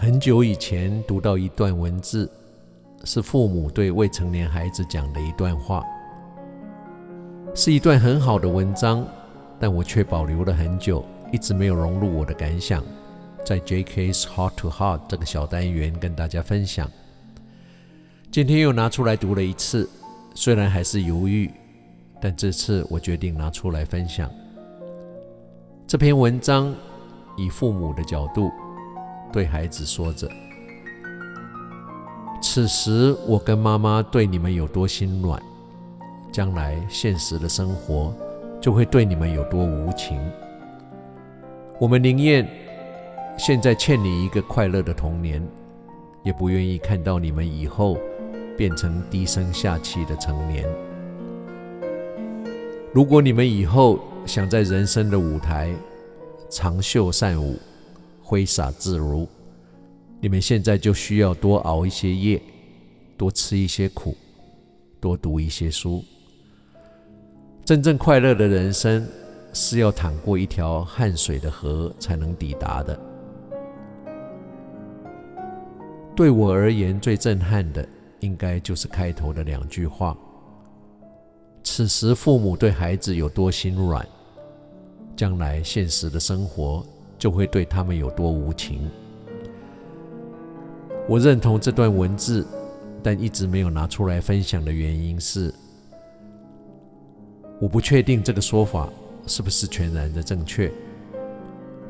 很久以前读到一段文字，是父母对未成年孩子讲的一段话，是一段很好的文章，但我却保留了很久，一直没有融入我的感想，在 J.K.'s Heart to Heart 这个小单元跟大家分享。今天又拿出来读了一次，虽然还是犹豫，但这次我决定拿出来分享。这篇文章以父母的角度。对孩子说着：“此时我跟妈妈对你们有多心软，将来现实的生活就会对你们有多无情。我们宁愿现在欠你一个快乐的童年，也不愿意看到你们以后变成低声下气的成年。如果你们以后想在人生的舞台长袖善舞，”挥洒自如，你们现在就需要多熬一些夜，多吃一些苦，多读一些书。真正快乐的人生是要淌过一条汗水的河才能抵达的。对我而言，最震撼的应该就是开头的两句话：此时父母对孩子有多心软，将来现实的生活。就会对他们有多无情。我认同这段文字，但一直没有拿出来分享的原因是，我不确定这个说法是不是全然的正确，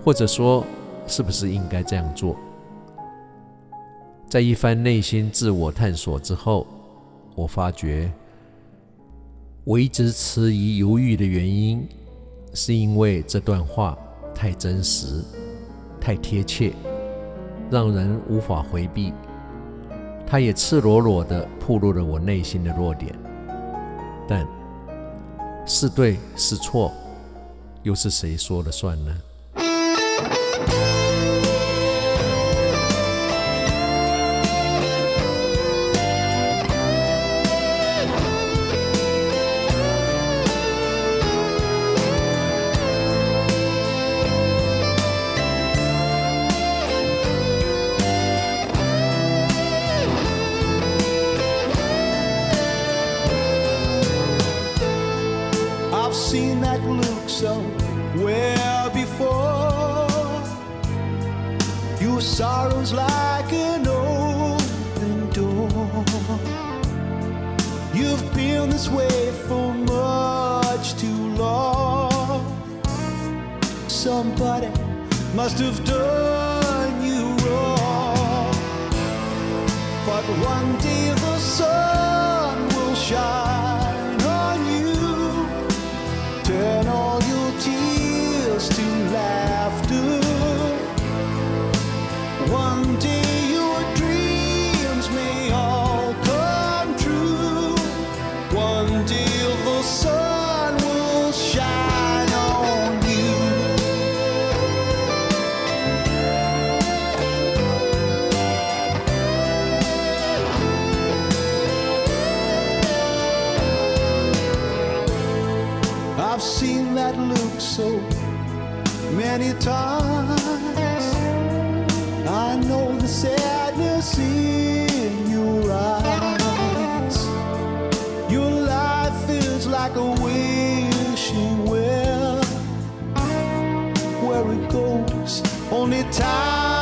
或者说是不是应该这样做。在一番内心自我探索之后，我发觉我一直迟疑犹豫的原因，是因为这段话。太真实，太贴切，让人无法回避。它也赤裸裸地暴露了我内心的弱点。但是对是错，又是谁说了算呢？Sorrows like an open door. You've been this way for much too long. Somebody must have done you wrong. But one day the sun will shine look so many times. I know the sadness in your eyes. Your life is like a wishing well, where it goes only time.